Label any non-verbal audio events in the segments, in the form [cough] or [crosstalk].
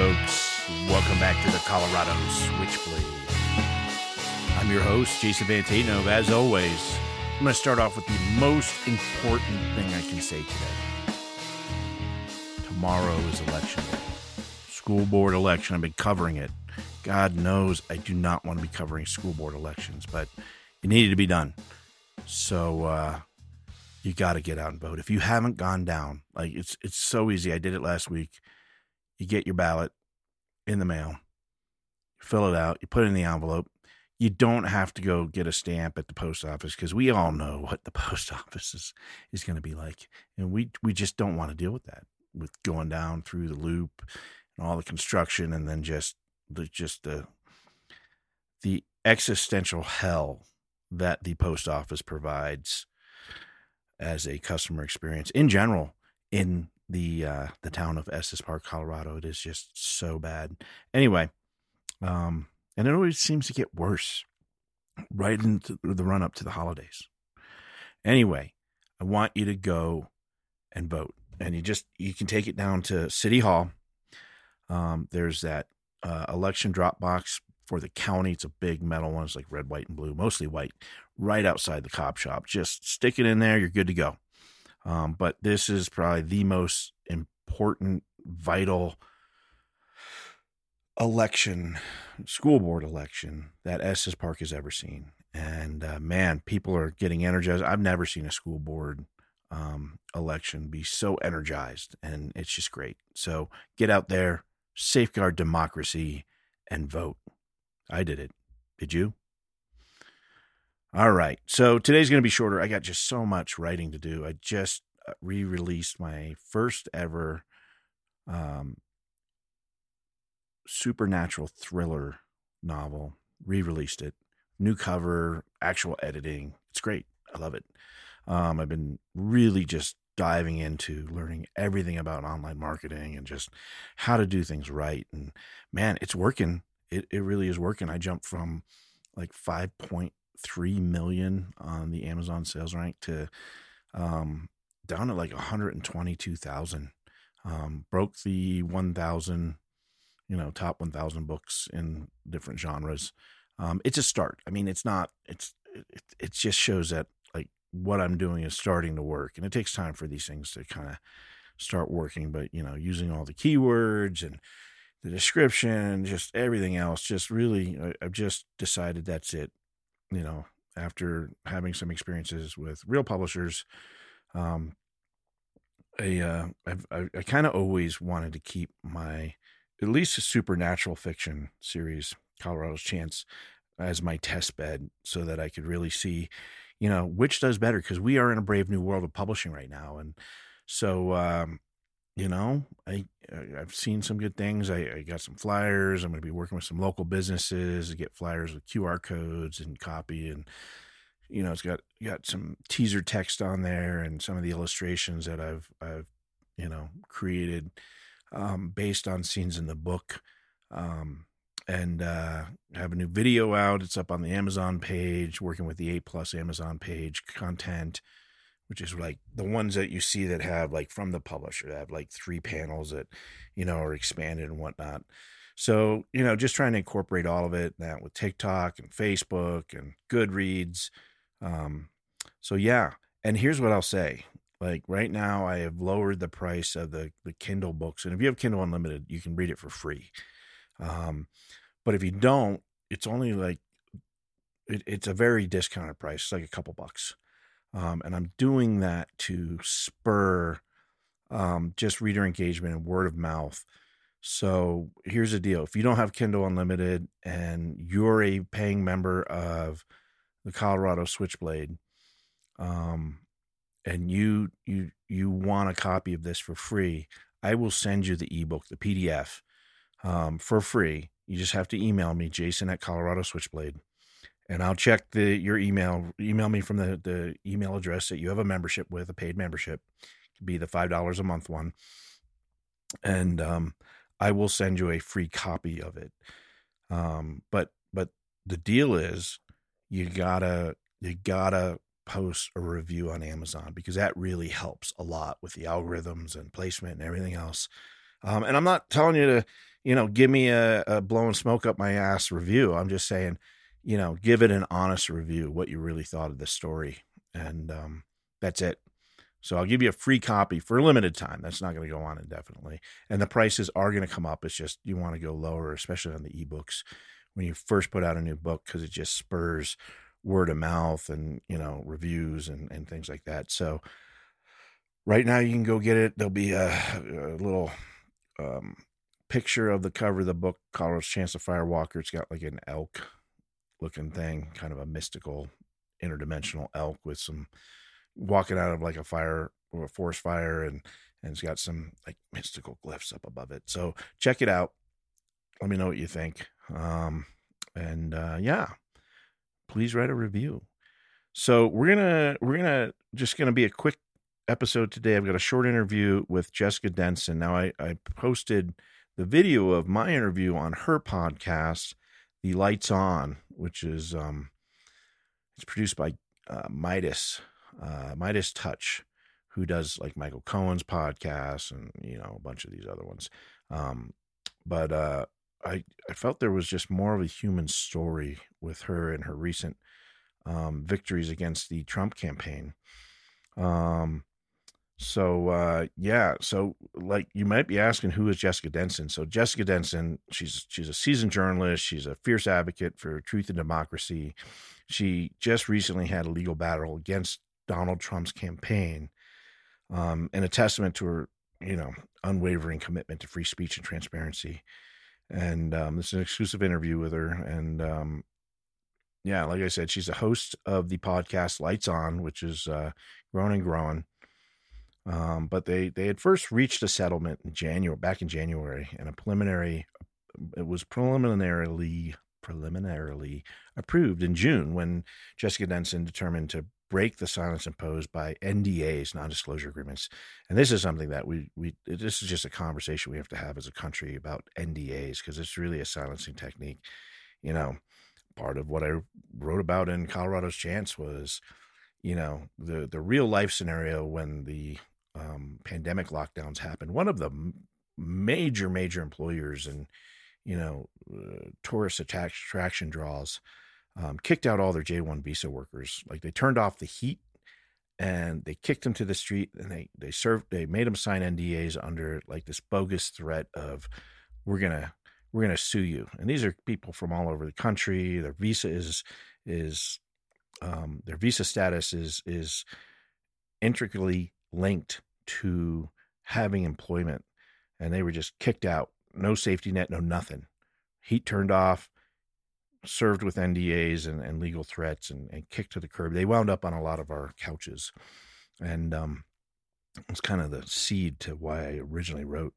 folks. Welcome back to the Colorado Switchblade. I'm your host, Jason Van Tatenhove. As always, I'm going to start off with the most important thing I can say today. Tomorrow is election day. School board election. I've been covering it. God knows I do not want to be covering school board elections, but it needed to be done. So uh, you got to get out and vote. If you haven't gone down, like it's it's so easy. I did it last week. You get your ballot in the mail, you fill it out, you put it in the envelope. You don't have to go get a stamp at the post office because we all know [laughs] what the post office is, is going to be like, and we we just don't want to deal with that with going down through the loop and all the construction and then just the just the the existential hell that the post office provides as a customer experience in general in the uh, the town of Estes Park, Colorado. It is just so bad. Anyway, um, and it always seems to get worse right into the run up to the holidays. Anyway, I want you to go and vote, and you just you can take it down to City Hall. Um, there's that uh, election drop box for the county. It's a big metal one. It's like red, white, and blue, mostly white, right outside the cop shop. Just stick it in there. You're good to go. Um, but this is probably the most important, vital election, school board election that Estes Park has ever seen. And uh, man, people are getting energized. I've never seen a school board um, election be so energized, and it's just great. So get out there, safeguard democracy, and vote. I did it. Did you? All right. So today's going to be shorter. I got just so much writing to do. I just uh, re released my first ever um, supernatural thriller novel, re released it. New cover, actual editing. It's great. I love it. Um, I've been really just diving into learning everything about online marketing and just how to do things right. And man, it's working it, it really is working. I jumped from like 5.3 million on the Amazon sales rank to um, down to like 122,000. Um, broke the 1,000, you know, top 1,000 books in different genres. Um, it's a start. I mean, it's not, it's, it, it just shows that like what I'm doing is starting to work and it takes time for these things to kind of start working, but you know, using all the keywords and the description, just everything else. Just really, I, have just decided that's it. You know, after having some experiences with real publishers, um, I, uh, I, I kind of always wanted to keep my at least a supernatural fiction series, Colorado's Chance, as my test bed, so that I could really see, you know, which does better because we are in a brave new world of publishing right now, and so um, you know, I I've seen some good things. I, I got some flyers. I'm going to be working with some local businesses to get flyers with QR codes and copy, and you know, it's got got some teaser text on there and some of the illustrations that I've I've you know created um, based on scenes in the book. Um, and uh, have a new video out. It's up on the Amazon page, working with the A plus Amazon page content which is like the ones that you see that have like from the publisher that have like three panels that you know are expanded and whatnot. So you know just trying to incorporate all of it that with tiktok and facebook and goodreads um so yeah. And here's what i'll say like right now i have lowered the price of the the kindle books and if you have kindle unlimited you can read it for free. Um but if you don't it's only like it, it's a very discounted price it's like a couple bucks um, and I'm doing that to spur um, just reader engagement and word of mouth. So here's the deal: if you don't have Kindle Unlimited and you're a paying member of the Colorado Switchblade, um, and you you you want a copy of this for free, I will send you the ebook, the PDF, um, for free. You just have to email me, Jason at Colorado Switchblade and I'll check the your email. Email me from the the email address that you have a membership with, a paid membership, it be the five dollars a month one, and um, I will send you a free copy of it. Um, but but the deal is, you gotta you gotta post a review on Amazon because that really helps a lot with the algorithms and placement and everything else. Um, and I'm not telling you to, you know, give me a, a blowing smoke up my ass review. I'm just saying, you know, give it an honest review, what you really thought of the story. And um, that's it. So I'll give you a free copy for a limited time. That's not going to go on indefinitely. And the prices are going to come up. It's just you want to go lower, especially on the ebooks when you first put out a new book, because it just spurs word of mouth and, you know, reviews and, and things like that. So right now you can go get it. There'll be a, a little um, picture of the cover of the book, Colorado's Chance of Firewalker. It's got like an elk looking thing, kind of a mystical interdimensional elk with some walking out of like a fire or a forest fire and and it's got some like mystical glyphs up above it. So check it out. Let me know what you think. Um and uh yeah, please write a review. So we're gonna we're gonna just gonna be a quick episode today. I've got a short interview with Jessica Denson. Now I, I posted the video of my interview on her podcast, The Lights On, which is um it's produced by uh, Midas uh, Midas Touch, who does like Michael Cohen's podcast and you know a bunch of these other ones. Um, but uh, I I felt there was just more of a human story with her and her recent um, victories against the Trump campaign. Um, so uh, yeah, so like you might be asking, who is Jessica Denson? So Jessica Denson, she's she's a seasoned journalist. She's a fierce advocate for truth and democracy. She just recently had a legal battle against Donald Trump's campaign, um, and a testament to her, you know, unwavering commitment to free speech and transparency. And um, this is an exclusive interview with her. And um, yeah, like I said, she's a host of the podcast Lights On, which is uh, growing and growing. Um, but they they had first reached a settlement in January, back in January, and a preliminary. It was preliminarily preliminarily approved in June when Jessica Denson determined to break the silence imposed by NDAs, non-disclosure agreements. And this is something that we we this is just a conversation we have to have as a country about NDAs because it's really a silencing technique. You know, part of what I wrote about in Colorado's Chance was, you know, the the real life scenario when the um, pandemic lockdowns happened. One of the major major employers and you know uh, tourist attraction draws um, kicked out all their J1 visa workers. Like they turned off the heat and they kicked them to the street and they, they served, they made them sign NDAs under like this bogus threat of, we're to, we're to sue you. And these are people from all over the country. Their visa is, is, um, their visa status is, is intricately linked to having employment. And they were just kicked out. No safety net, no nothing. Heat turned off served with NDAs and, and legal threats and, and, kicked to the curb. They wound up on a lot of our couches. And um, it's kind of the seed to why I originally wrote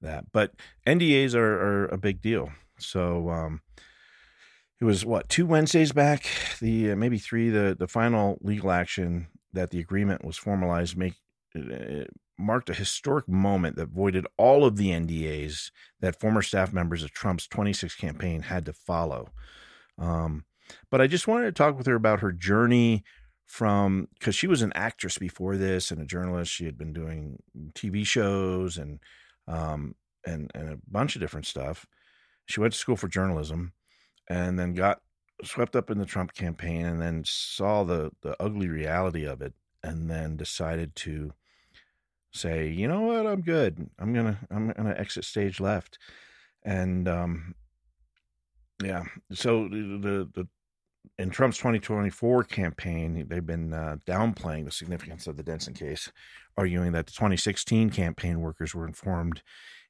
that. But NDAs are, are a big deal. So um, it was what two Wednesdays back, the uh, maybe three, the the final legal action that the agreement was formalized make it marked a historic moment that voided all of the NDAs that former staff members of Trump's 26 campaign had to follow. Um, but I just wanted to talk with her about her journey from because she was an actress before this and a journalist. She had been doing TV shows and um, and and a bunch of different stuff. She went to school for journalism and then got swept up in the Trump campaign and then saw the the ugly reality of it and then decided to say, you know what, I'm good. I'm gonna I'm gonna exit stage left, and um, yeah. So the the in Trump's 2024 campaign, they've been uh, downplaying the significance of the Denson case, arguing that the 2016 campaign workers were informed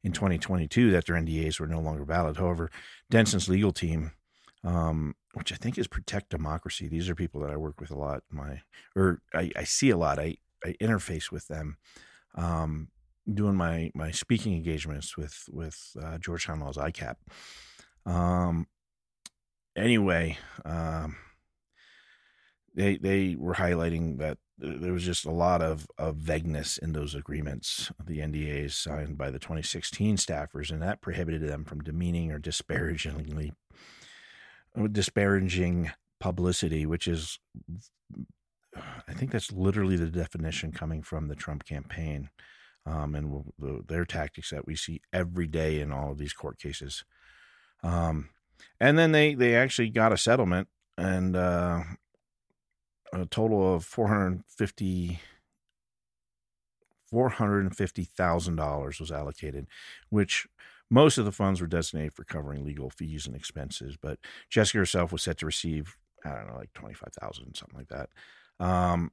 in 2022 that their NDAs were no longer valid. However, Denson's legal team, um, which I think is Protect Democracy, these are people that I work with a lot. My or I, I see a lot. I I interface with them um, doing my my speaking engagements with with uh, Georgetown Law's ICAP. Um, anyway, um, they they were highlighting that there was just a lot of, of vagueness in those agreements, the NDAs signed by the 2016 staffers, and that prohibited them from demeaning or disparagingly disparaging publicity, which is I think that's literally the definition coming from the Trump campaign. um, and the, their tactics that we see every day in all of these court cases. Um, and then they they actually got a settlement and uh, a total of 450 $450,000 was allocated, which most of the funds were designated for covering legal fees and expenses. But Jessica herself was set to receive, I don't know, like 25,000, something like that. Um,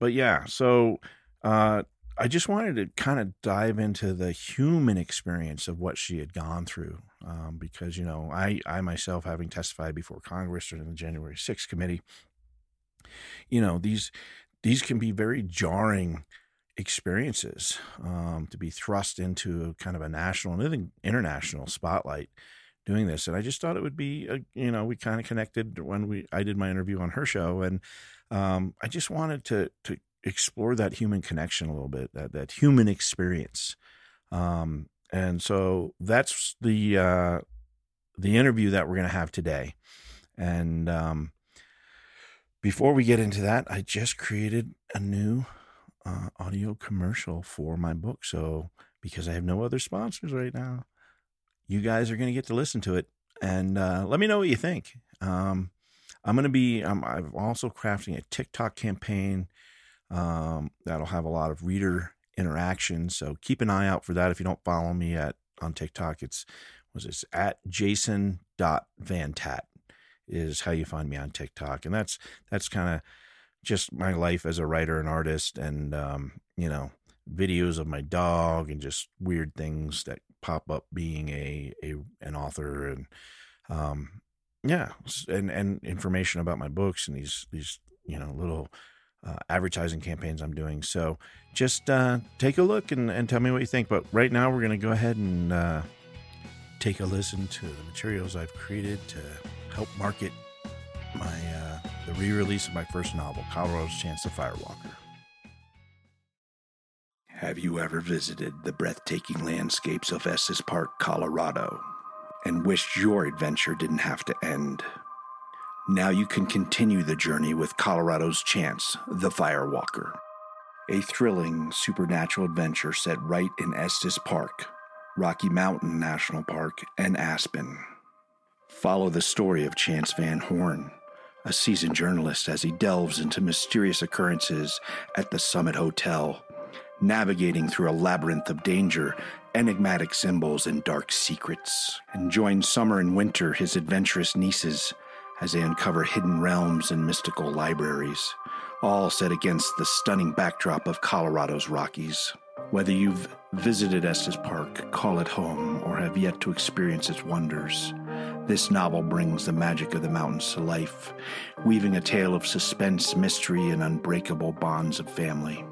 but yeah, so uh, I just wanted to kind of dive into the human experience of what she had gone through, um, because you know, I I myself, having testified before Congress during the January 6th committee, you know these these can be very jarring experiences um, to be thrust into kind of a national and international spotlight doing this. And i just thought it would be a, you know we kind of connected when we i did my interview on her show. And um, i just wanted to to explore that human connection a little bit that that human experience. Um, and so that's the uh, the interview that we're going to have today. And um, before we get into that, I just created a new uh, audio commercial for my book. So, because I have no other sponsors right now, you guys are going to get to listen to it and uh, let me know what you think. Um, I'm going to be, um, I'm also crafting a TikTok campaign um, that'll have a lot of reader interaction. So keep an eye out for that. If you don't follow me at on TikTok, it's was this at jason.vantat is how you find me on TikTok, and that's that's kind of just my life as a writer and artist, and um, you know videos of my dog and just weird things that pop up being a a an author and um yeah and and information about my books and these these you know little uh, advertising campaigns I'm doing. So just uh, take a look and, and tell me what you think. But right now, we're to go ahead and uh, take a listen to the materials I've created to help market my uh, the re-release of my first novel, Colorado's Chance the Firewalker. Have you ever visited the breathtaking landscapes of Estes Park, Colorado, and wished your adventure didn't have to end? Now you can continue the journey with Colorado's Chance, the Firewalker, a thrilling supernatural adventure set right in Estes Park, Rocky Mountain National Park, and Aspen. Follow the story of Chance Van Horn, a seasoned journalist, as he delves into mysterious occurrences at the Summit Hotel, navigating through a labyrinth of danger, enigmatic symbols, and dark secrets. And join Summer and Winter, his adventurous nieces, as they uncover hidden realms and mystical libraries, all set against the stunning backdrop of Colorado's Rockies. Whether you've visited Estes Park, call it home, or have yet to experience its wonders, this novel brings the magic of the mountains to life, weaving a tale of suspense, mystery, and unbreakable bonds of family.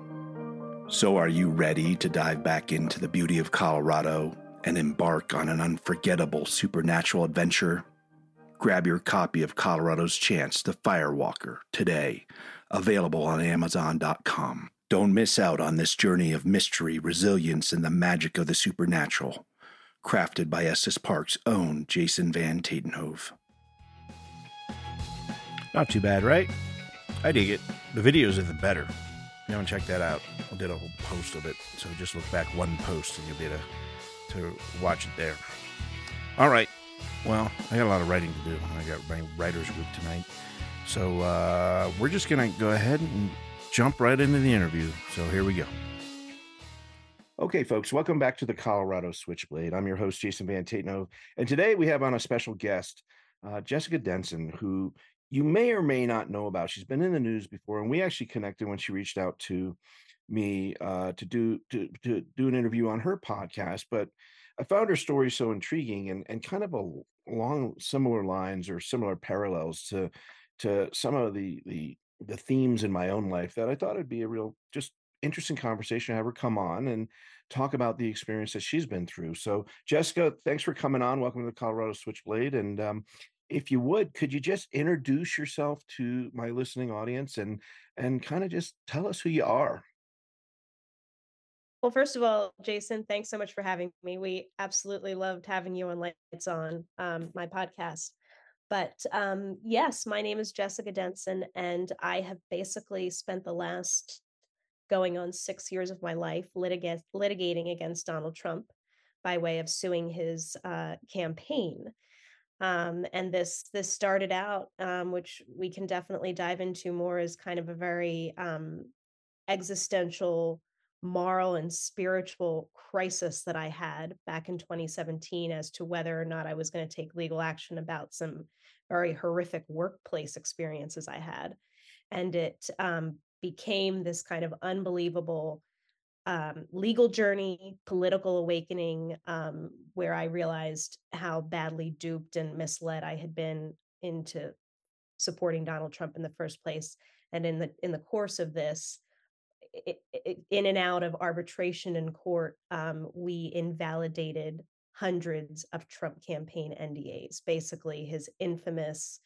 So, are you ready to dive back into the beauty of Colorado and embark on an unforgettable supernatural adventure? Grab your copy of Colorado's Chance, The Firewalker, today, available on Amazon.com. Don't miss out on this journey of mystery, resilience, and the magic of the supernatural crafted by Estes Park's own Jason Van Tatenhove. Not too bad, right? I dig it. The videos are the better. You haven't checked that out, I did a whole post of it. So just look back one post and you'll be able to, to watch it there. All right. Well, I got a lot of writing to do. I got my writer's group tonight. So uh, we're just to go ahead and jump right into the interview. So here we go. Okay, folks, welcome back to the Colorado Switchblade. I'm your host, Jason Van Tatenhove, and today we have on a special guest, uh, Jessica Denson, who you may or may not know about. She's been in the news before, and we actually connected when she reached out to me uh, to do to, to do an interview on her podcast. But I found her story so intriguing and and kind of a, along similar lines or similar parallels to to some of the the the themes in my own life that I thought it'd be a real just interesting conversation have her come on and talk about the experience that she's been through. So, Jessica, thanks for coming on. Welcome to the Colorado Switchblade. And um, if you would, could you just introduce yourself to my listening audience and and kind of just tell us who you are? Well, first of all, Jason, thanks so much for having me. We absolutely loved having you on Lights On, um, my podcast. But um, yes, my name is Jessica Denson, and I have basically spent the last going on six years of my life litig- litigating against Donald Trump by way of suing his uh, campaign. Um, and this this started out, um, which we can definitely dive into more, as kind of a very um, existential, moral, and spiritual crisis that I had back in 2017 as to whether or not I was going to take legal action about some very horrific workplace experiences I had, and it um, became this kind of unbelievable um, legal journey, political awakening, um, where I realized how badly duped and misled I had been into supporting Donald Trump in the first place. And in the in the course of this, it, it, in and out of arbitration and court, um, we invalidated hundreds of Trump campaign NDAs. Basically, his infamous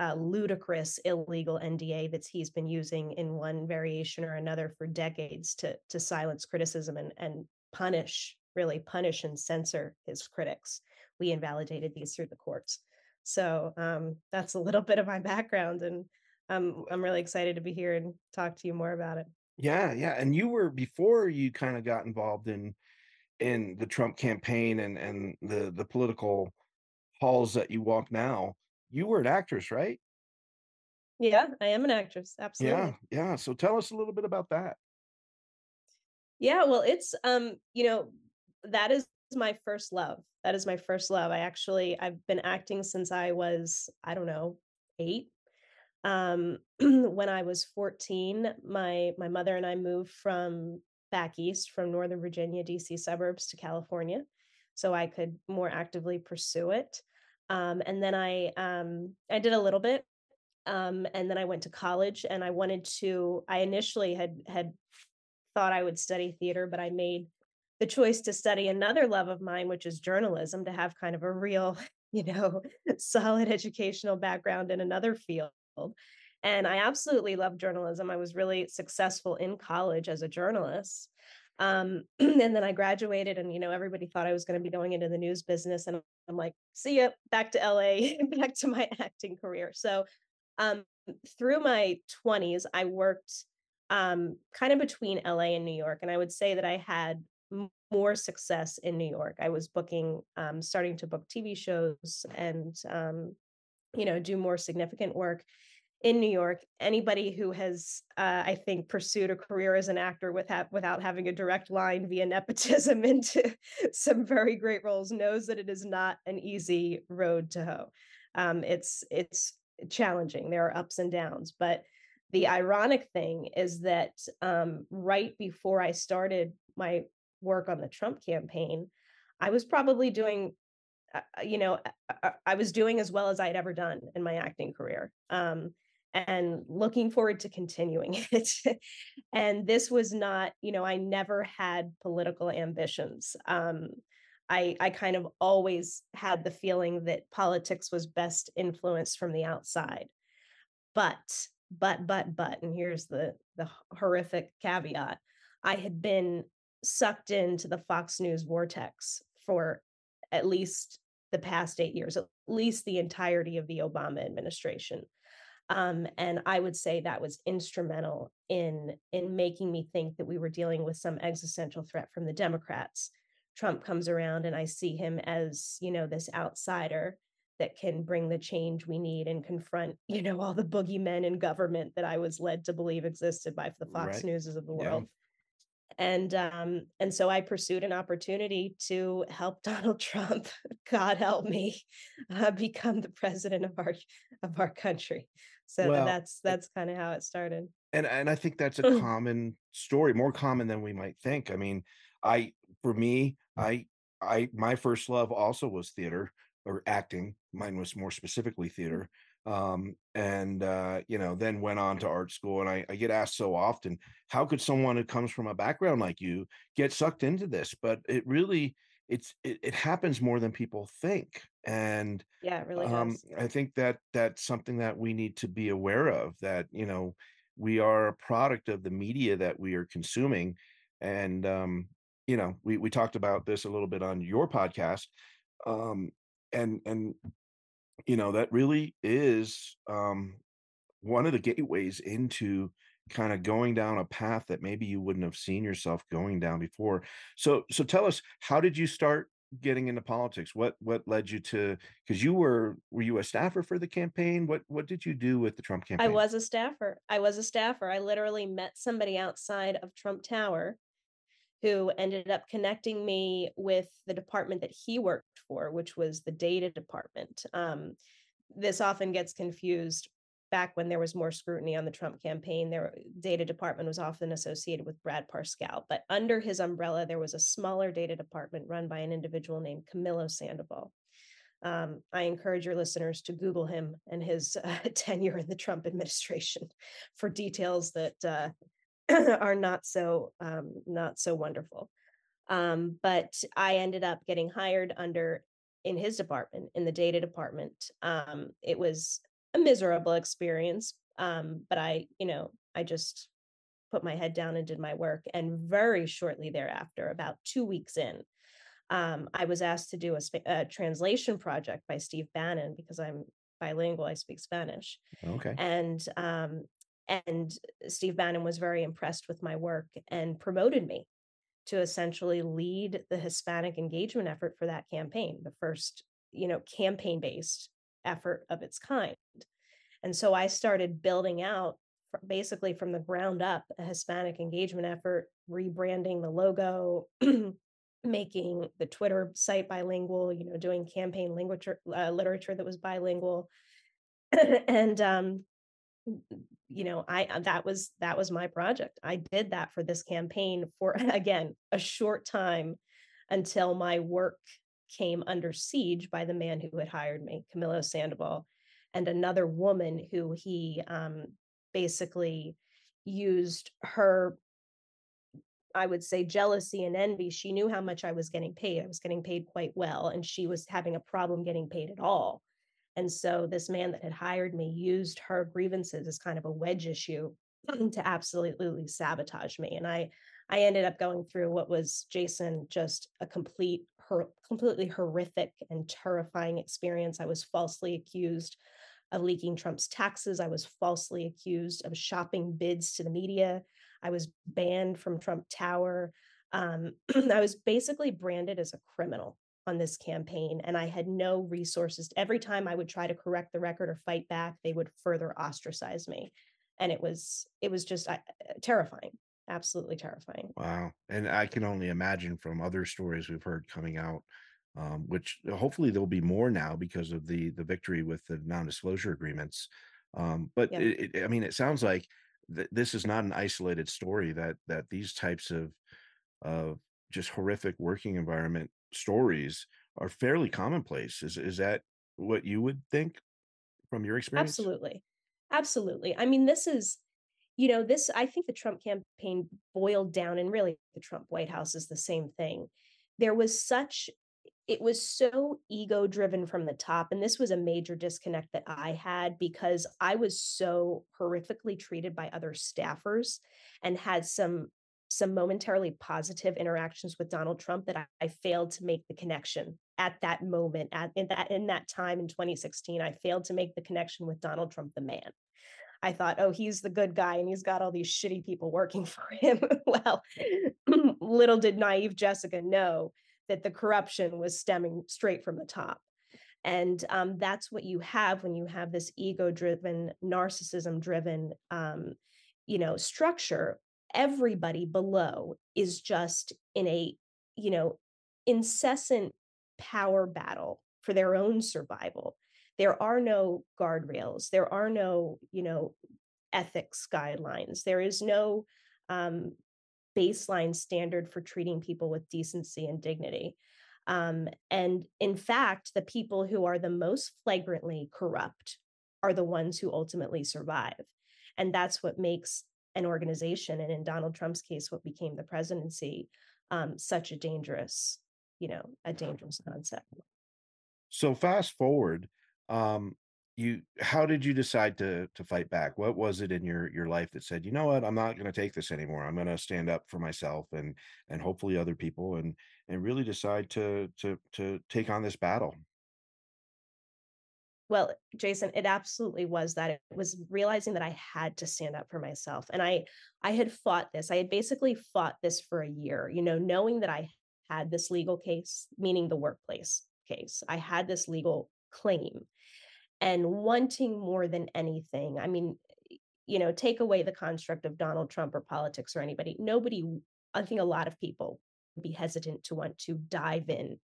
uh, ludicrous illegal NDA that he's been using in one variation or another for decades to to silence criticism and and punish really punish and censor his critics. We invalidated these through the courts. So um, that's a little [laughs] bit of my background, and I'm I'm really excited to be here and talk to you more about it. Yeah, yeah, and you were before you kind of got involved in in the Trump campaign and and the the political halls that you walk now you were an actress, right? Yeah, I am an actress. Absolutely. Yeah, yeah. So tell us a little bit about that. Yeah, well, it's um, you know, that is my first love. That is my first love. I actually I've been acting since I was, I don't know, 8. Um, [clears throat] when I was 14, my my mother and I moved from back east from Northern Virginia, DC suburbs to California so I could more actively pursue it. Um, and then I um, I did a little bit, um, and then I went to college, and I wanted to. I initially had had thought I would study theater, but I made the choice to study another love of mine, which is journalism, to have kind of a real, [laughs] you know, [laughs] solid educational background in another field. And I absolutely love journalism. I was really successful in college as a journalist. Um, [clears throat] and then I graduated, and you know, everybody thought I was going to be going into the news business, and I'm like, see ya, back to LA, [laughs] back to my acting career. So, um, through my 20s, I worked um, kind of between LA and New York, and I would say that I had more success in New York. I was booking, um, starting to book TV shows, and um, you know, do more significant work in New York, anybody who has, uh, I think, pursued a career as an actor without having a direct line via [laughs] nepotism into some very great roles knows that it is not an easy road to hoe. Um, it's it's challenging. There are ups and downs, but the ironic thing is that um, right before I started my work on the Trump campaign, I was probably doing uh, uh, you know, I, I was doing as well as I had ever done in my acting career. Um, and looking forward to continuing [laughs] it. and this was not, you know, I never had political ambitions. Um, I, I kind of always had the feeling that politics was best influenced from the outside. But, but, but, but, and here's the the horrific caveat: I had been sucked into the Fox News vortex for at least the past eight years, at least the entirety of the Obama administration um, and i would say that was instrumental in in making me think that we were dealing with some existential threat from the democrats trump comes around and i see him as you know this outsider that can bring the change we need and confront [laughs] you know all the boogeymen in government that i was led to believe existed by the fox Right. newses of the Yeah. world and um and so i pursued an opportunity to help [laughs] donald trump god help me uh, become the president of our of our country so Well, that's that's kind of how it started and and I think that's a common story, more common than we might think. I mean, I for me, I I my first love also was theater or acting. Mine was more specifically theater. Um, and uh, you know, then went on to art school. And I, I get asked so often, how could someone who comes from a background like you get sucked into this? But it really it's it, it happens more than people think. And yeah it really um, does I think that that's something that we need to be aware of that, you know, we are a product of the media that we are consuming. And um, you know, we we talked about this a little bit on your podcast. Um, and and you know, that really is um one of the gateways into kind of going down a path that maybe you wouldn't have seen yourself going down before. So so tell us, how did you start getting into politics? What what led you to because you were were you a staffer for the campaign? What what did you do with the Trump campaign? I was a staffer. I was a staffer. I literally met somebody outside of Trump Tower who ended up connecting me with the department that he worked for, which was the data department. Um, this often gets confused. Back when there was more scrutiny on the Trump campaign, their data department was often associated with Brad Parscale. But under his umbrella, there was a smaller data department run by an individual named Camilo Sandoval. Um, I encourage your listeners to Google him and his uh, [laughs] tenure in the Trump administration for details that uh, [clears throat] are not so um, not so wonderful. Um, but I ended up getting hired under in his department in the data department. Um, it was a miserable experience, um, but I, you know, I just put my head down and did my work. And very shortly thereafter, about two weeks in, um, I was asked to do a, a translation project by Steve Bannon because I'm bilingual. I speak Spanish, Okay. and um, and Steve Bannon was very impressed with my work and promoted me to essentially lead the Hispanic engagement effort for that campaign, the first, you know, campaign based effort of its kind. And so I started building out basically from the ground up a Hispanic engagement effort, rebranding the logo, [clears throat] making the Twitter site bilingual, you know, doing campaign literature, uh, literature that was bilingual. [clears throat] and um, you know i uh, that was that was my project i did that for this campaign for [laughs] again a short time until my work came under siege by the man who had hired me camilo sandoval and another woman who he um, basically used her i would say jealousy and envy. She knew how much i was getting paid. I was getting paid quite well and she was having a problem getting paid at all. And so this man that had hired me used her grievances as kind of a wedge issue [clears throat] to absolutely sabotage me. And I I ended up going through what was Jason just a complete her completely horrific and terrifying experience. I was falsely accused of leaking Trump's taxes. I was falsely accused of shopping bids to the media. I was banned from Trump Tower. Um, [clears throat] I was basically branded as a criminal on this campaign and I had no resources. Every time I would try to correct the record or fight back, they would further ostracise me. And it was it was just uh, terrifying, absolutely terrifying. Wow. And I can only imagine from other stories we've heard coming out, um, which hopefully there'll be more now because of the the victory with the non-disclosure agreements. Um, but it, it, I mean, it sounds like th- this is not an isolated story. That that these types of of just horrific working environment stories are fairly commonplace. Is is that what you would think from your experience? absolutely. Absolutely. I mean, this is you know, this I think the Trump campaign boiled down and really the Trump White House is the same thing. There was such it was so ego driven from the top and this was a major disconnect that i had because i was so horrifically treated by other staffers and had some some momentarily positive interactions with donald trump that i, I failed to make the connection at that moment at in that in that time in 2016 i failed to make the connection with donald trump the man I thought, oh, he's the good guy and he's got all these shitty people working [laughs] for him. [laughs] well, [clears throat] little did naive Jessica know that the corruption was stemming straight from the top. And um, that's what you have when you have this ego driven, narcissism driven, um, you know, structure. Everybody below is just in a, you know, incessant power battle for their own survival there are no guardrails there are no you know ethics guidelines there is no um, baseline standard for treating people with decency and dignity. Um, and in fact the people who are the most flagrantly corrupt are the ones who ultimately survive. And that's what makes an organization and in donald trump's case what became the presidency um, such a dangerous you know a dangerous concept. So fast forward, um, you how did you decide to to fight back? What was it in your your life that said, you know what, I'm not going to take this anymore. I'm going to stand up for myself and and hopefully other people and and really decide to to to take on this battle. Well, Jason, it absolutely was that. It was realizing that I had to stand up for myself. And I I had fought this. I had basically fought this for a year, you know, knowing that I had this legal case, meaning the workplace case. I had this legal claim and wanting more than anything. I mean, you know, take away the construct of Donald Trump or politics or anybody. Nobody, I think a lot of people would be hesitant to want to dive in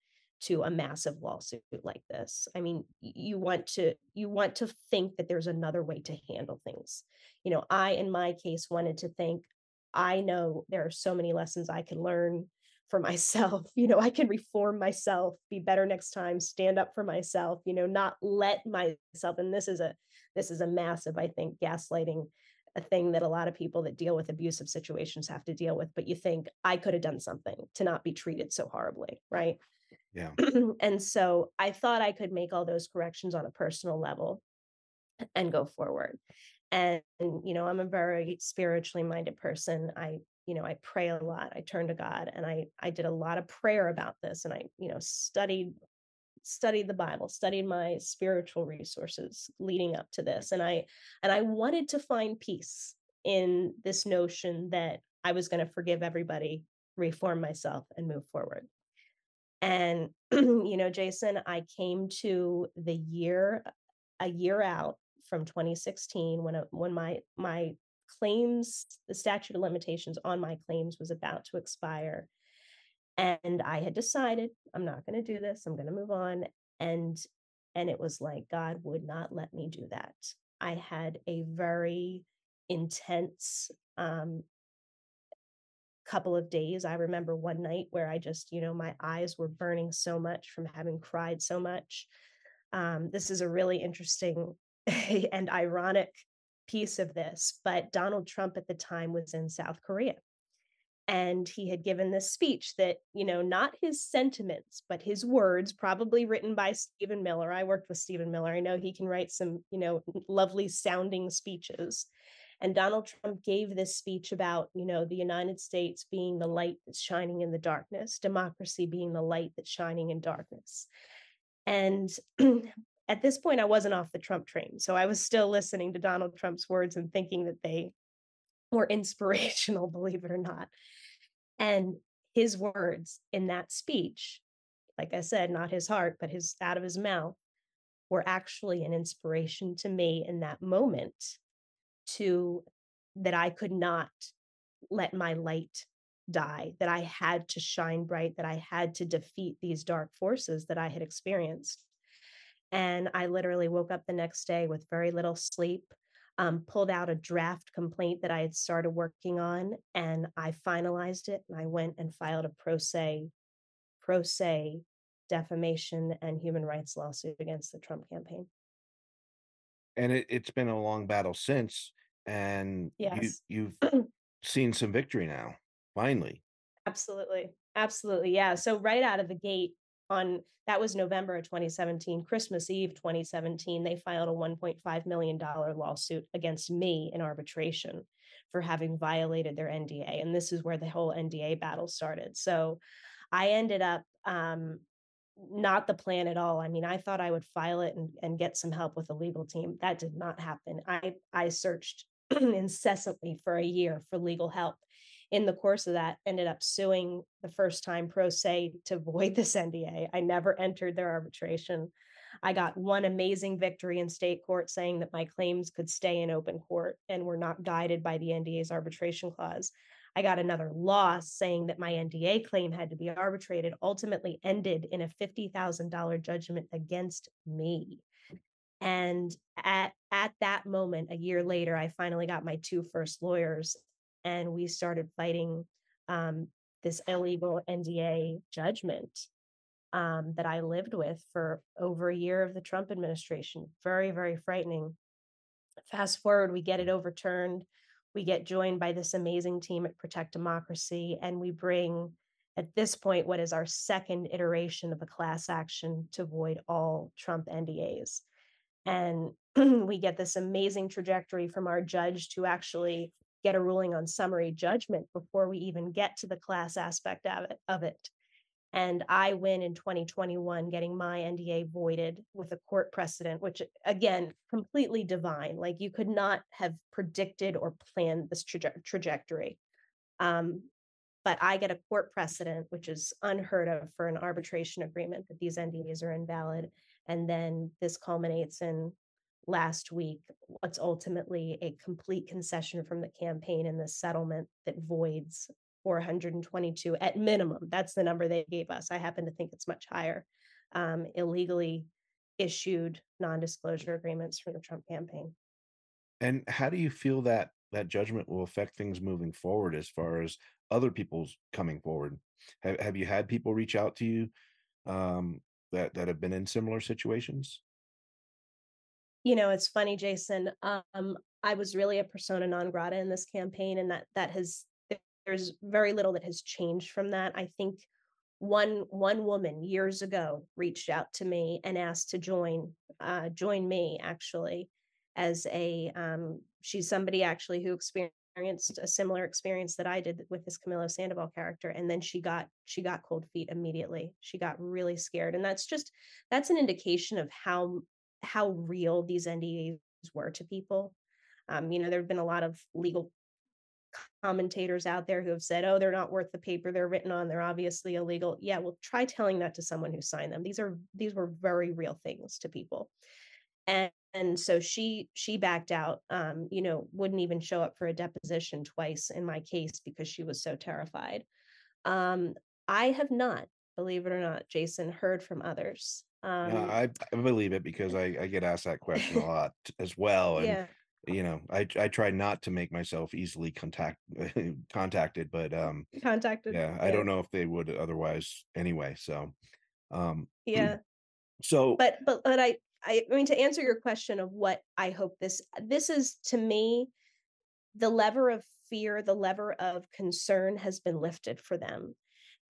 to a massive lawsuit like this. I mean, you want to you want to think that there's another way to handle things. You know, I in my case wanted to think I know there are so many lessons I can learn for myself. [laughs] You know, I can reform myself, be better next time, stand up for myself, you know, not let myself and this is a this is a massive I think gaslighting a thing that a lot of people that deal with abusive situations have to deal with but you think I could have done something to not be treated so horribly, right? Yeah. [clears throat] and so I thought I could make all those corrections on a personal level and go forward. And, you know, I'm a very spiritually minded person. I, you know, I pray a lot. I turn to God and I I did a lot of prayer about this and I, you know, studied studied the Bible, studied my spiritual resources leading up to this. And I and I wanted to find peace in this notion that I was going to forgive everybody, reform myself and move forward. And, [clears throat] you know, Jason, I came to the year, a year out from 2016 when, uh, when my, my claims, the statute of limitations on my claims was about to expire. And I had decided I'm not going to do this. I'm going to move on. And, and it was like, God would not let me do that. I had a very intense um, couple of days. I remember one night where I just, you know, my eyes were burning so much from having cried so much. Um, this is a really interesting [laughs] and ironic piece of this, but Donald Trump at the time was in South Korea. And he had given this speech that, you know, not his sentiments, but his words, probably written by Stephen Miller. I worked with Stephen Miller. I know he can write some, you know, lovely sounding speeches. And Donald Trump gave this speech about, you know, the United States being the light that's shining in the darkness, democracy being the light that's shining in darkness. And [clears throat] at this point, I wasn't off the Trump train. So I was still listening to Donald Trump's words and thinking that they were [laughs] inspirational, believe it or not. And his words in that speech, like I said, not his heart, but his out of his mouth, were actually an inspiration to me in that moment to that I could not let my light die, that I had to shine bright, that I had to defeat these dark forces that I had experienced. And I literally woke up the next day with very little sleep, um, pulled out a draft complaint that I had started working on, and I finalized it. And I went and filed a pro se, pro se defamation and human rights lawsuit against the Trump campaign and it, it's been a long battle since and yes. you you've [clears throat] seen some victory now finally absolutely absolutely yeah so right out of the gate on that was november of 2017 christmas eve 2017 they filed a 1.5 million dollar lawsuit against me in arbitration for having violated their nda and this is where the whole nda battle started so i ended up um, not the plan at all. I mean, I thought I would file it and, and get some help with a legal team. That did not happen. I I searched [clears throat] incessantly for a year for legal help. In the course of that, ended up suing the first time pro se to void this NDA. I never entered their arbitration. I got one amazing victory in state court saying that my claims could stay in open court and were not guided by the NDA's arbitration clause. I got another loss saying that my NDA claim had to be arbitrated, ultimately ended in a $50,000 judgment against me. And at, at that moment, a year later, I finally got my two first lawyers and we started fighting um, this illegal NDA judgment um, that I lived with for over a year of the Trump administration. Very, very frightening. Fast forward, we get it overturned we get joined by this amazing team at Protect Democracy, and we bring at this point what is our second iteration of a class action to void all Trump NDAs. And [clears throat] we get this amazing trajectory from our judge to actually get a ruling on summary judgment before we even get to the class aspect of it. And I win in 2021, getting my NDA voided with a court precedent, which again, completely divine. Like you could not have predicted or planned this traje- trajectory. Um, but I get a court precedent, which is unheard of for an arbitration agreement that these NDAs are invalid. And then this culminates in last week what's ultimately a complete concession from the campaign in the settlement that voids 422 at minimum. That's the number they gave us. I happen to think it's much higher. Um, illegally issued non-disclosure agreements from the Trump campaign. And how do you feel that that judgment will affect things moving forward as far as other people's coming forward? Have, have you had people reach out to you um, that that have been in similar situations? You know, it's funny, Jason. Um, I was really a persona non grata in this campaign, and that that has there's very little that has changed from that. I think one one woman years ago reached out to me and asked to join uh, join me actually as a um, she's somebody actually who experienced a similar experience that I did with this Camilo Sandoval character and then she got she got cold feet immediately she got really scared and that's just that's an indication of how how real these NDAs were to people um, you know there have been a lot of legal commentators out there who have said, oh, they're not worth the paper they're written on. They're obviously illegal. Yeah, well, try telling that to someone who signed them. These are these were very real things to people. And and so she she backed out um you know wouldn't even show up for a deposition twice in my case because she was so terrified um i have not believe it or not jason heard from others um yeah, I, I believe it because I, I get asked that question a [laughs] lot as well and yeah. you know i i try not to make myself easily contact [laughs] contacted but um contacted yeah i don't know if they would otherwise anyway so um yeah. [clears throat] so but but but i i mean to answer your question of what i hope this this is to me the lever of fear the lever of concern has been lifted for them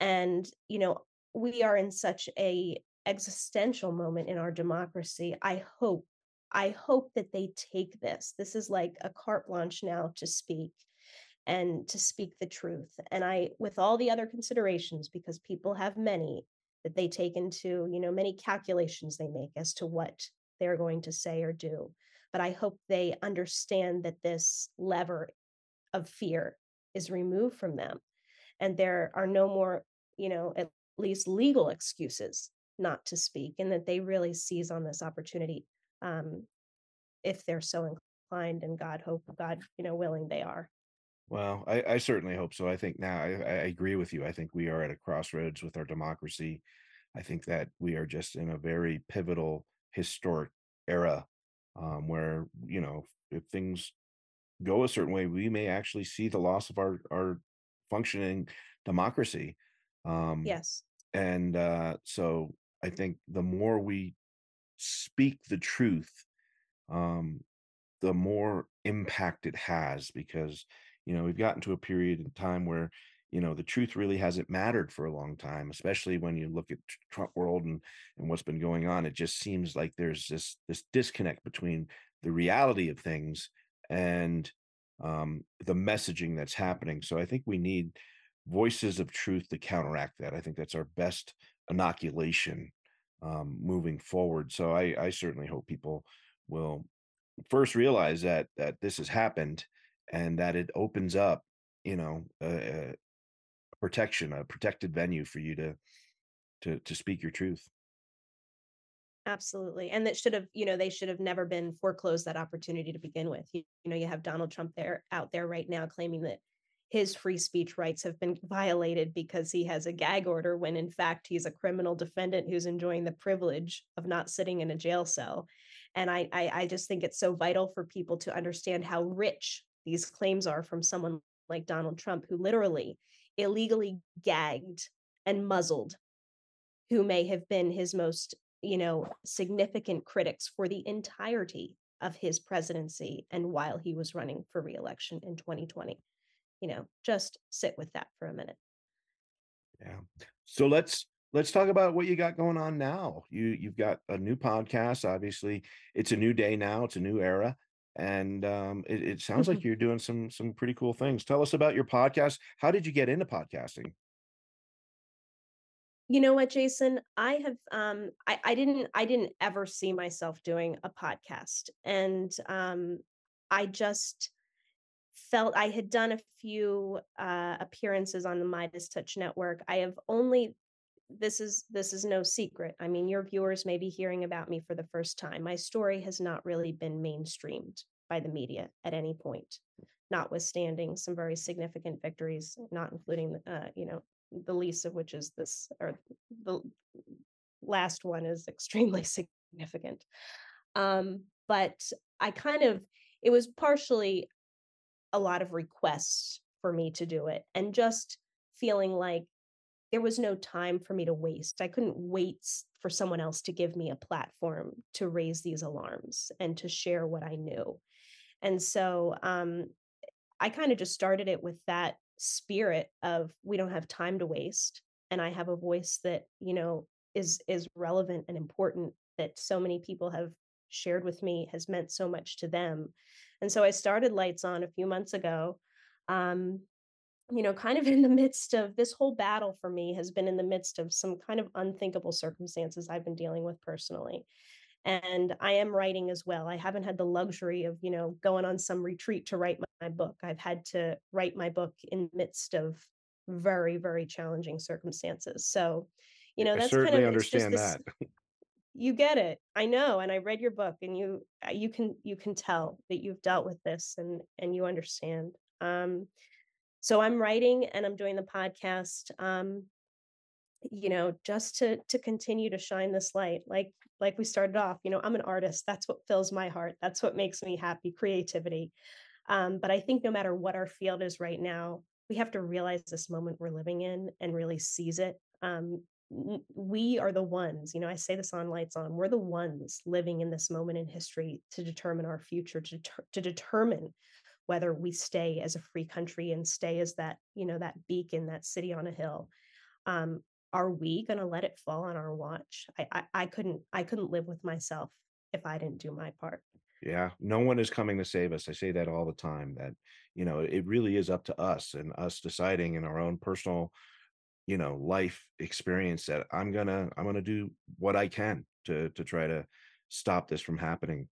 and you know we are in such a existential moment in our democracy i hope I hope that they take this. This is like a carte blanche now to speak and to speak the truth. And I, with all the other considerations, because people have many that they take into, you know, many calculations they make as to what they're going to say or do. But I hope they understand that this lever of fear is removed from them and there are no more, you know, at least legal excuses not to speak and that they really seize on this opportunity um, if they're so inclined and God hope, God, you know, willing they are. Well, I, I certainly hope so. I think now I, I agree with you. I think we are at a crossroads with our democracy. I think that we are just in a very pivotal, historic era um, where, you know, if things go a certain way, we may actually see the loss of our, our functioning democracy. Um, yes. And uh, so I think the more we speak the truth, um, the more impact it has because you know we've gotten to a period in time where you know the truth really hasn't mattered for a long time especially when you look at trump world and and what's been going on it just seems like there's this this disconnect between the reality of things and um, the messaging that's happening. So i think we need voices of truth to counteract that. I think that's our best inoculation um, moving forward. So I, I certainly hope people will first realize that that this has happened and that it opens up, you know, a, a protection, a protected venue for you to to to speak your truth. Absolutely. And that should have, you know, they should have never been foreclosed that opportunity to begin with. You, you know, you have Donald Trump there out there right now claiming that his free speech rights have been violated because he has a gag order when in fact he's a criminal defendant who's enjoying the privilege of not sitting in a jail cell. And I, I i, just think it's so vital for people to understand how rich these claims are from someone like donald trump who literally illegally gagged and muzzled who may have been his most you know significant critics for the entirety of his presidency and while he was running for reelection in 2020 you know, just sit with that for a minute. Yeah. So let's let's talk about what you got going on now. You you've got a new podcast. Obviously, it's a new day now. It's a new era, and um, it, it sounds like [laughs] you're doing some some pretty cool things. Tell us about your podcast. How did you get into podcasting? You know what, Jason? I have um I, I didn't I didn't ever see myself doing a podcast. And um I just felt I had done a few uh appearances on the Midas Touch Network. I have only this is this is no secret. I mean, your viewers may be hearing about me for the first time. My story has not really been mainstreamed by the media at any point, notwithstanding some very significant victories, not including uh, you know, the least of which is this, or the last one is extremely [laughs] significant. Um, but I kind of, it was partially a lot of requests for me to do it and just feeling like there was no time for me to waste. I couldn't wait for someone else to give me a platform to raise these alarms and to share what I knew. And so um, I kind of just started it with that spirit of we don't have time to waste and i have a voice that you know is is relevant and important that so many people have shared with me has meant so much to them and so i started lights on a few months ago um you know kind of [laughs] in the midst of this whole battle for me has been in the midst of some kind of unthinkable circumstances i've been dealing with personally. And i am writing as well. I haven't had the luxury of you know going on some retreat to write my book. I've had to write my book in the midst of very very challenging circumstances. So you know I that's certainly kind of understand this, that. [laughs] you get it i know and i read your book and you uh, you can you can tell that you've dealt with this and and you understand um so i'm writing and i'm doing the podcast um you know just to to continue to shine this light like like we started off you know i'm an artist that's what fills my heart that's what makes me happy creativity um, but i think no matter what our field is right now we have to realize this moment we're living in and really seize it um, we are the ones you know i say this on lights on we're the ones living in this moment in history to determine our future to, to determine whether we stay as a free country and stay as that you know that beacon that city on a hill um, are we going to let it fall on our watch I, I i couldn't i couldn't live with myself if i didn't do my part Yeah, no one is coming to save us. I say that all the time that, you know, it really is up to us and us deciding in our own personal, you know, life experience that I'm gonna I'm gonna do what I can to to try to stop this from happening.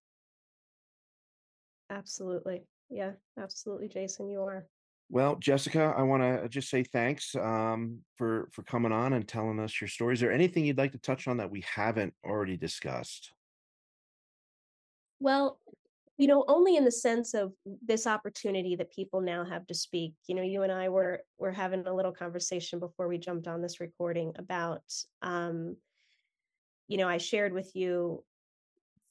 absolutely yeah absolutely jason you are Well, Jessica, I want to just say thanks um, for for coming on and telling us your story. Is there anything you'd like to touch on that we haven't already discussed? well you know only in the sense of this opportunity that people now have to speak you know you and i were were having a little conversation before we jumped on this recording about um you know i shared with you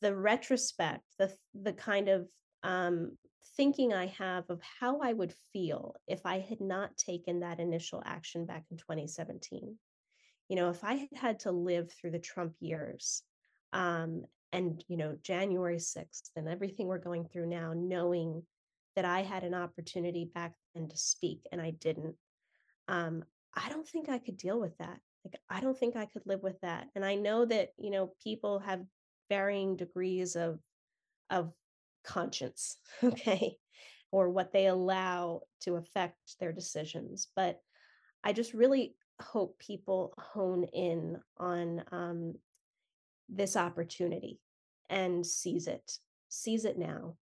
the retrospect, the the kind of um, thinking I have of how I would feel if I had not taken that initial action back in 2017. You know, if I had had to live through the Trump years, um, and you know, January 6th and everything we're going through now, knowing that I had an opportunity back then to speak and I didn't, um, I don't think I could deal with that. Like, I don't think I could live with that. And I know that, you know, people have varying degrees of of conscience, [laughs] okay, or what they allow to affect their decisions. But I just really hope people hone in on um, this opportunity and seize it. Seize it now.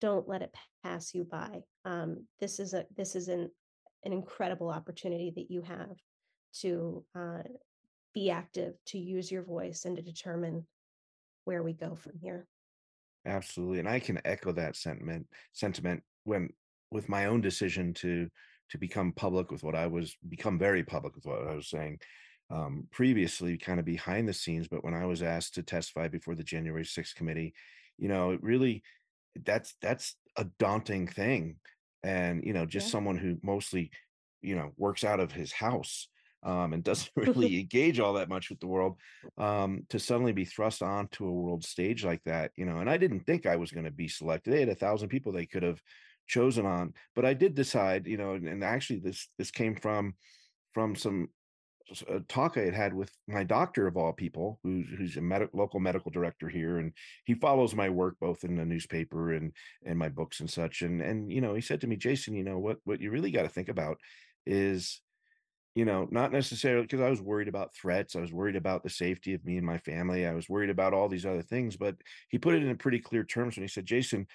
Don't let it pass you by. Um, this is a this is an an incredible opportunity that you have to uh, be active, to use your voice, and to determine where we go from here. Absolutely, and I can echo that sentiment sentiment when with my own decision to to become public with what I was become very public with what I was saying um, previously, kind of behind the scenes. But when I was asked to testify before the January 6th committee, you know, it really that's that's a daunting thing, and you know, just Yeah. someone who mostly you know works out of his house um, and doesn't [laughs] [laughs] really engage all that much with the world um, to suddenly be thrust onto a world stage like that you know and i didn't think i was going to be selected they had a thousand people they could have chosen on but i did decide you know and, and actually this this came from from some a uh, talk I had had with my doctor of all people, who's who's a medical local medical director here, and he follows my work both in the newspaper and and my books and such. And and you know, he said to me, Jason, you know what what you really got to think about is you know, not necessarily because I was worried about threats. I was worried about the safety of me and my family. I was worried about all these other things. But he put it in pretty clear terms when he said, Jason,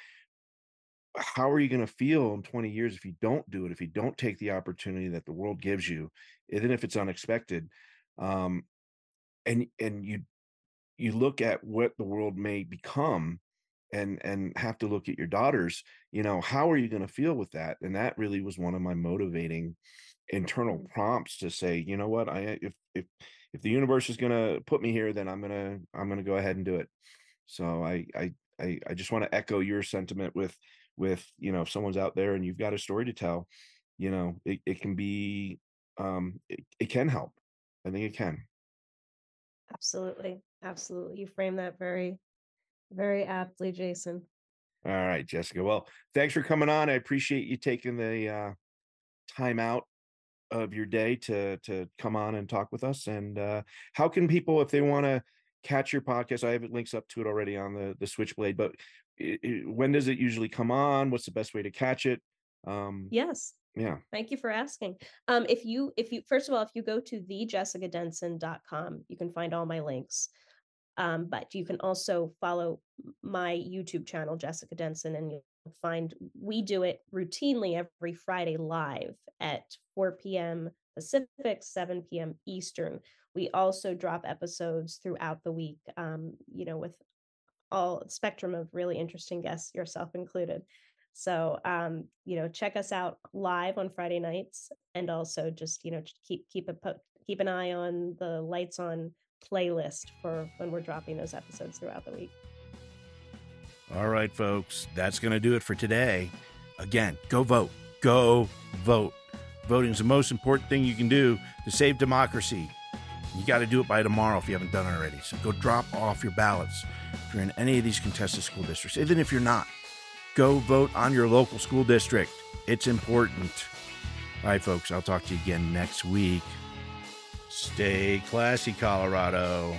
how are you going to feel in 20 years if you don't do it, if you don't take the opportunity that the world gives you, even if it's unexpected? Um, and and you you look at what the world may become and and have to look at your daughters you know how are you going to feel with that and that really was one of my motivating internal prompts to say you know what i if if if the universe is going to put me here then i'm going to i'm going to go ahead and do it so I, I i i just want to echo your sentiment with with you know if someone's out there and you've got a story to tell you know it, it can be um it, it can help. I think it can. Absolutely absolutely. You frame that very very aptly jason. All right jessica. Well thanks for coming on. I appreciate you taking the uh time out of your day to to come on and talk with us and uh how can people if they want to catch your podcast i have links up to it already on the the switchblade but it, it, when does it usually come on? What's the best way to catch it? Um yes yeah. Thank you for asking. Um if you if you first of all if you go to thejessicadenson.com you can find all my links. Um but you can also follow my youtube channel jessica denson and you'll find we do it routinely every friday live at 4 p.m pacific 7 p.m eastern. We also drop episodes throughout the week um you know with all spectrum of really interesting guests yourself included so, um, you know, check us out live on Friday nights, and also just you know keep keep a keep an eye on the Lights On playlist for when we're dropping those episodes throughout the week. All right, folks, that's going to do it for today. Again, go vote. Go vote. Voting is the most important thing you can do to save democracy. You got to do it by tomorrow if you haven't done it already. So go drop off your ballots if you're in any of these contested school districts, even if you're not. Go vote on your local school district. It's important. All right, folks, I'll talk to you again next week. Stay classy, Colorado.